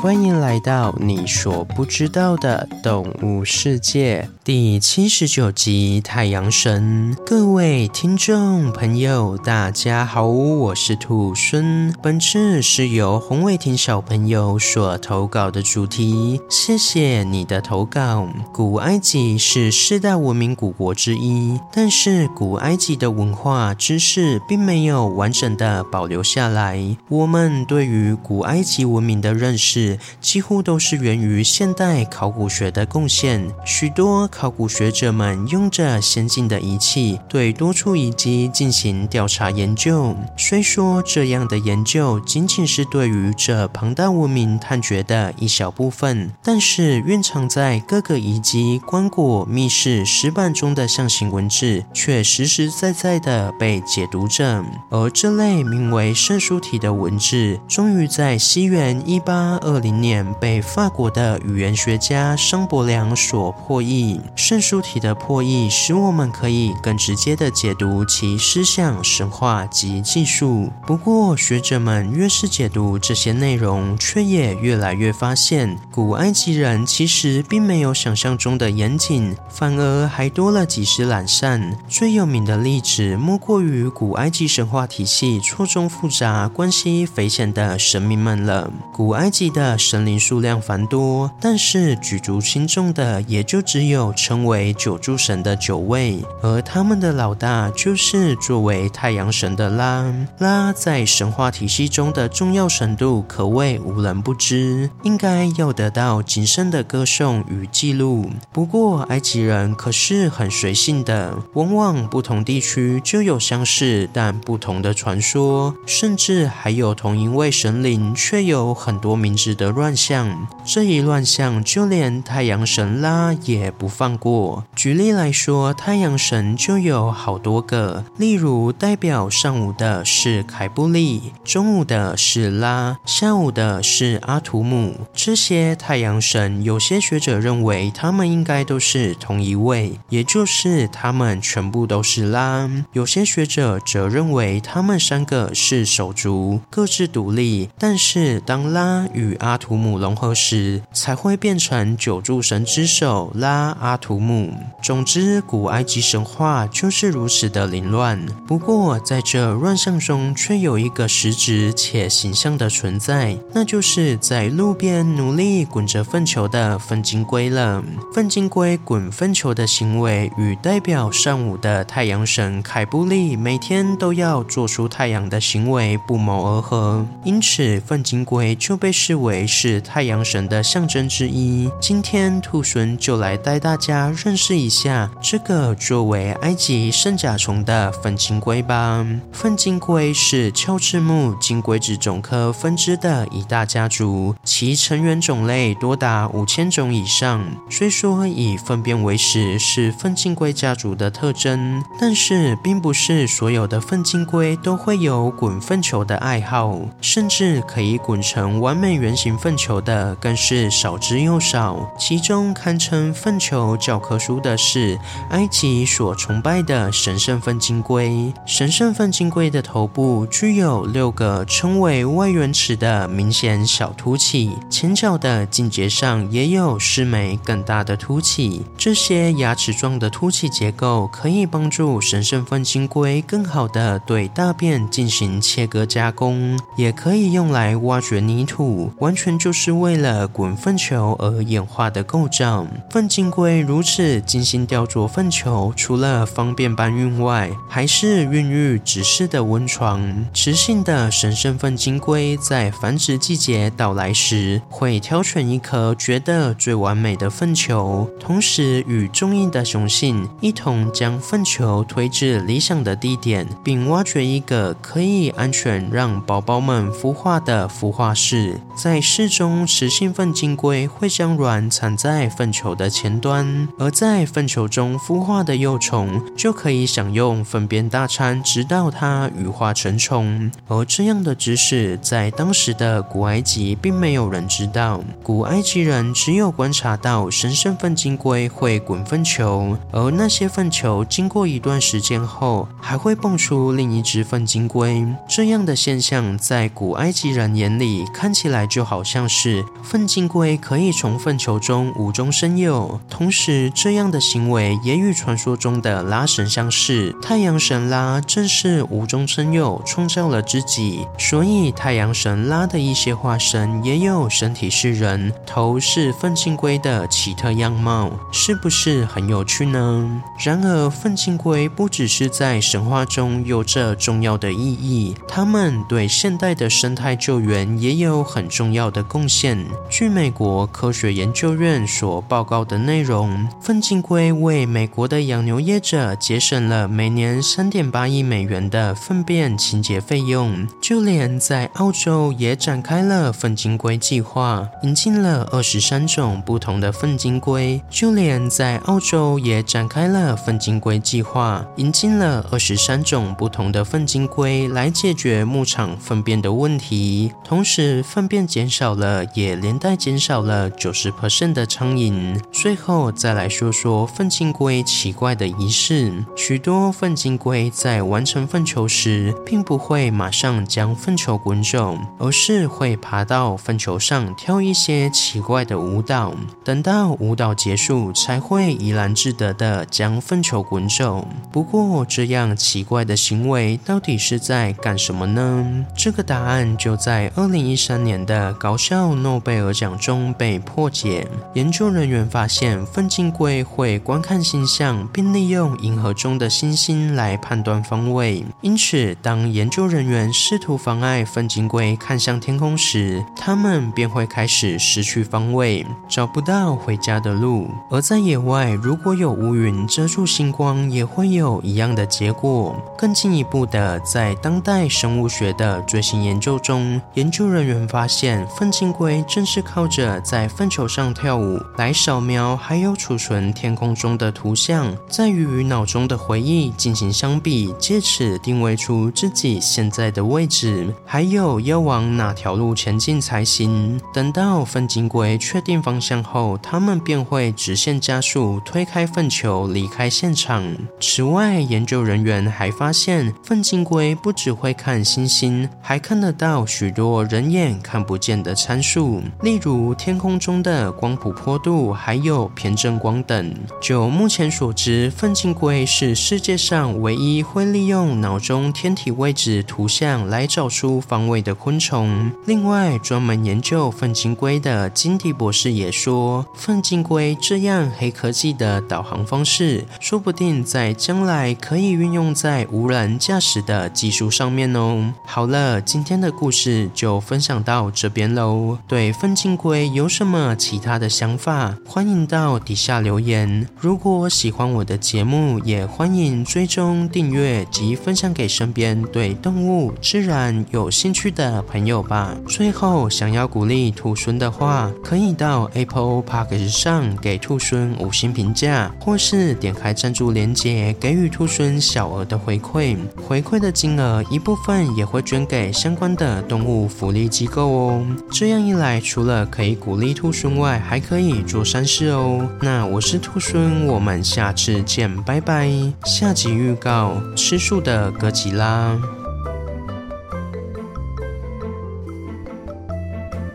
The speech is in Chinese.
欢迎来到你所不知道的动物世界。第七十九集《太阳神》。各位听众朋友，大家好，我是兔孙。本次是由洪伟霆小朋友所投稿的主题，谢谢你的投稿。古埃及是四大文明古国之一，但是古埃及的文化知识并没有完整的保留下来。我们对于古埃及文明的认识，几乎都是源于现代考古学的贡献。许多考古学者们用着先进的仪器，对多处遗迹进行调查研究。虽说这样的研究仅仅是对于这庞大文明探掘的一小部分，但是蕴藏在各个遗迹、棺椁、密室、石板中的象形文字，却实实在在的被解读着。而这类名为圣书体的文字，终于在西元一八二零年被法国的语言学家商伯良所破译。圣书体的破译，使我们可以更直接地解读其思想、神话及技术。不过，学者们越是解读这些内容，却也越来越发现，古埃及人其实并没有想象中的严谨，反而还多了几丝懒散。最有名的例子，莫过于古埃及神话体系错综复杂、关系匪浅的神明们了。古埃及的神灵数量繁多，但是举足轻重的也就只有称为九柱神的九位，而他们的老大就是作为太阳神的拉。拉在神话体系中的重要程度可谓无人不知，应该要得到谨慎的歌颂与记录。不过埃及人可是很随性的，往往不同地区就有相似但不同的传说，甚至还有同一位神灵却有很多名字的乱象。这一乱象，就连太阳神拉也不放过。举例来说，太阳神就有好多个，例如代表上午的是凯布利，中午的是拉，下午的是阿图姆。这些太阳神，有些学者认为他们应该都是同一位，也就是他们全部都是拉。有些学者则认为他们三个是手足，各自独立，但是当拉与阿图姆融合时，才会变成九柱神之首拉阿图姆。总之，古埃及神话就是如此的凌乱。不过，在这乱象中，却有一个实质且形象的存在，那就是在路边努力滚着粪球的粪金龟了。粪金龟滚粪球的行为与代表上午的太阳神凯布利每天都要做出太阳的行为不谋而合，因此粪金龟就被视为是太阳神的象征之一。今天兔孙就来带大家认识一下这个作为埃及圣甲虫的粪金龟吧。粪金龟是鞘翅目金龟子种科分支的一大家族，其成员种类多达五千种以上。虽说以粪便为食是粪金龟家族的特征，但是并不是所有的粪金龟都会有滚粪球的爱好，甚至可以滚成完美圆形粪球的更是少之又少。其中堪称粪球教科书的是埃及所崇拜的神圣粪金龟。神圣粪金龟的头部具有六个称为外圆齿的明显小凸起，前脚的胫节上也有四枚更大的凸起。这些牙齿状的凸起结构可以帮助神圣粪金龟更好地对大便进行切割加工，也可以用来挖掘泥土，完全就是为了滚粪球而演化的构造。粪金龟如此精心雕琢粪球，除了方便搬运外，还是孕育指示的温床。雌性的神圣粪金龟在繁殖季节到来时，会挑选一颗觉得最完美的粪球，同时与中意的雄性一同将粪球推至理想的地点，并挖掘一个可以安全让宝宝们孵化的孵化室。在室中，雌性粪金龟会将卵产在粪球的前端，而在粪球中孵化的幼虫就可以享用粪便大餐，直到它羽化成虫。而这样的知识在当时的古埃及并没有人知道，古埃及人只有观察到神圣粪金龟会滚粪球，而那些粪球经过一段时间后还会蹦出另一只粪金龟。这样的现象在古埃及人眼里看起来就好像是粪金龟可以从粪球中无中生有，同时是这样的行为也与传说中的拉神相似。太阳神拉正是无中生有创造了自己，所以太阳神拉的一些化身也有身体是人、头是粪金龟的奇特样貌，是不是很有趣呢？然而，粪金龟不只是在神话中有着重要的意义，它们对现代的生态救援也有很重要的贡献。据美国科学研究院所报告的内容，粪金龟为美国的养牛业者节省了每年三点八亿美元的粪便清洁费用。就连在澳洲也展开了粪金龟计划，引进了二十三种不同的粪金龟。就连在澳洲也展开了粪金龟计划，引进了二十三种不同的粪金龟来解决牧场粪便的问题。同时，粪便减少了，也连带减少了九十 percent 的苍蝇。最后，再来说说粪金龟奇怪的仪式。许多粪金龟在完成粪球时，并不会马上将粪球滚走，而是会爬到粪球上跳一些奇怪的舞蹈。等到舞蹈结束，才会怡然自得地将粪球滚走。不过，这样奇怪的行为到底是在干什么呢？这个答案就在二零一三年的搞笑诺贝尔奖中被破解。研究人员发现，粪金龟会观看星象，并利用银河中的星星来判断方位。因此，当研究人员试图妨碍粪金龟看向天空时，它们便会开始失去方位，找不到回家的路。而在野外，如果有乌云遮住星光，也会有一样的结果。更进一步的，在当代生物学的最新研究中，研究人员发现，粪金龟正是靠着在粪球上跳舞来扫描还有储存天空中的图像，在与脑中的回忆进行相比，借此定位出自己现在的位置，还有要往哪条路前进才行。等到粪金龟确定方向后，它们便会直线加速推开粪球，离开现场。此外，研究人员还发现，粪金龟不只会看星星，还看得到许多人眼看不见的参数，例如天空中的光谱坡度，还有偏正光等。就目前所知，粪金龟是世界上唯一会利用脑中天体位置图像来找出方位的昆虫。另外，专门研究粪金龟的金迪博士也说，粪金龟这样黑科技的导航方式，说不定在将来可以运用在无人驾驶的技术上面哦。好了，今天的故事就分享到这边喽。对粪金龟有什么其他的想法？欢迎到底下留言。如果喜欢我的节目，也欢迎追踪订阅及分享给身边对动物、自然有兴趣的朋友吧。最后，想要鼓励兔猻的话，可以到 Apple Podcast 上给兔孙五星评价，或是点开赞助链接给予兔孙小额的回馈。回馈的金额一部分也会捐给相关的动物福利机构哦。这样一来，除了可以鼓励兔孙外，还可以做善事哦。那我是兔孙，我们下次见，拜拜。下集预告：吃素的哥吉拉。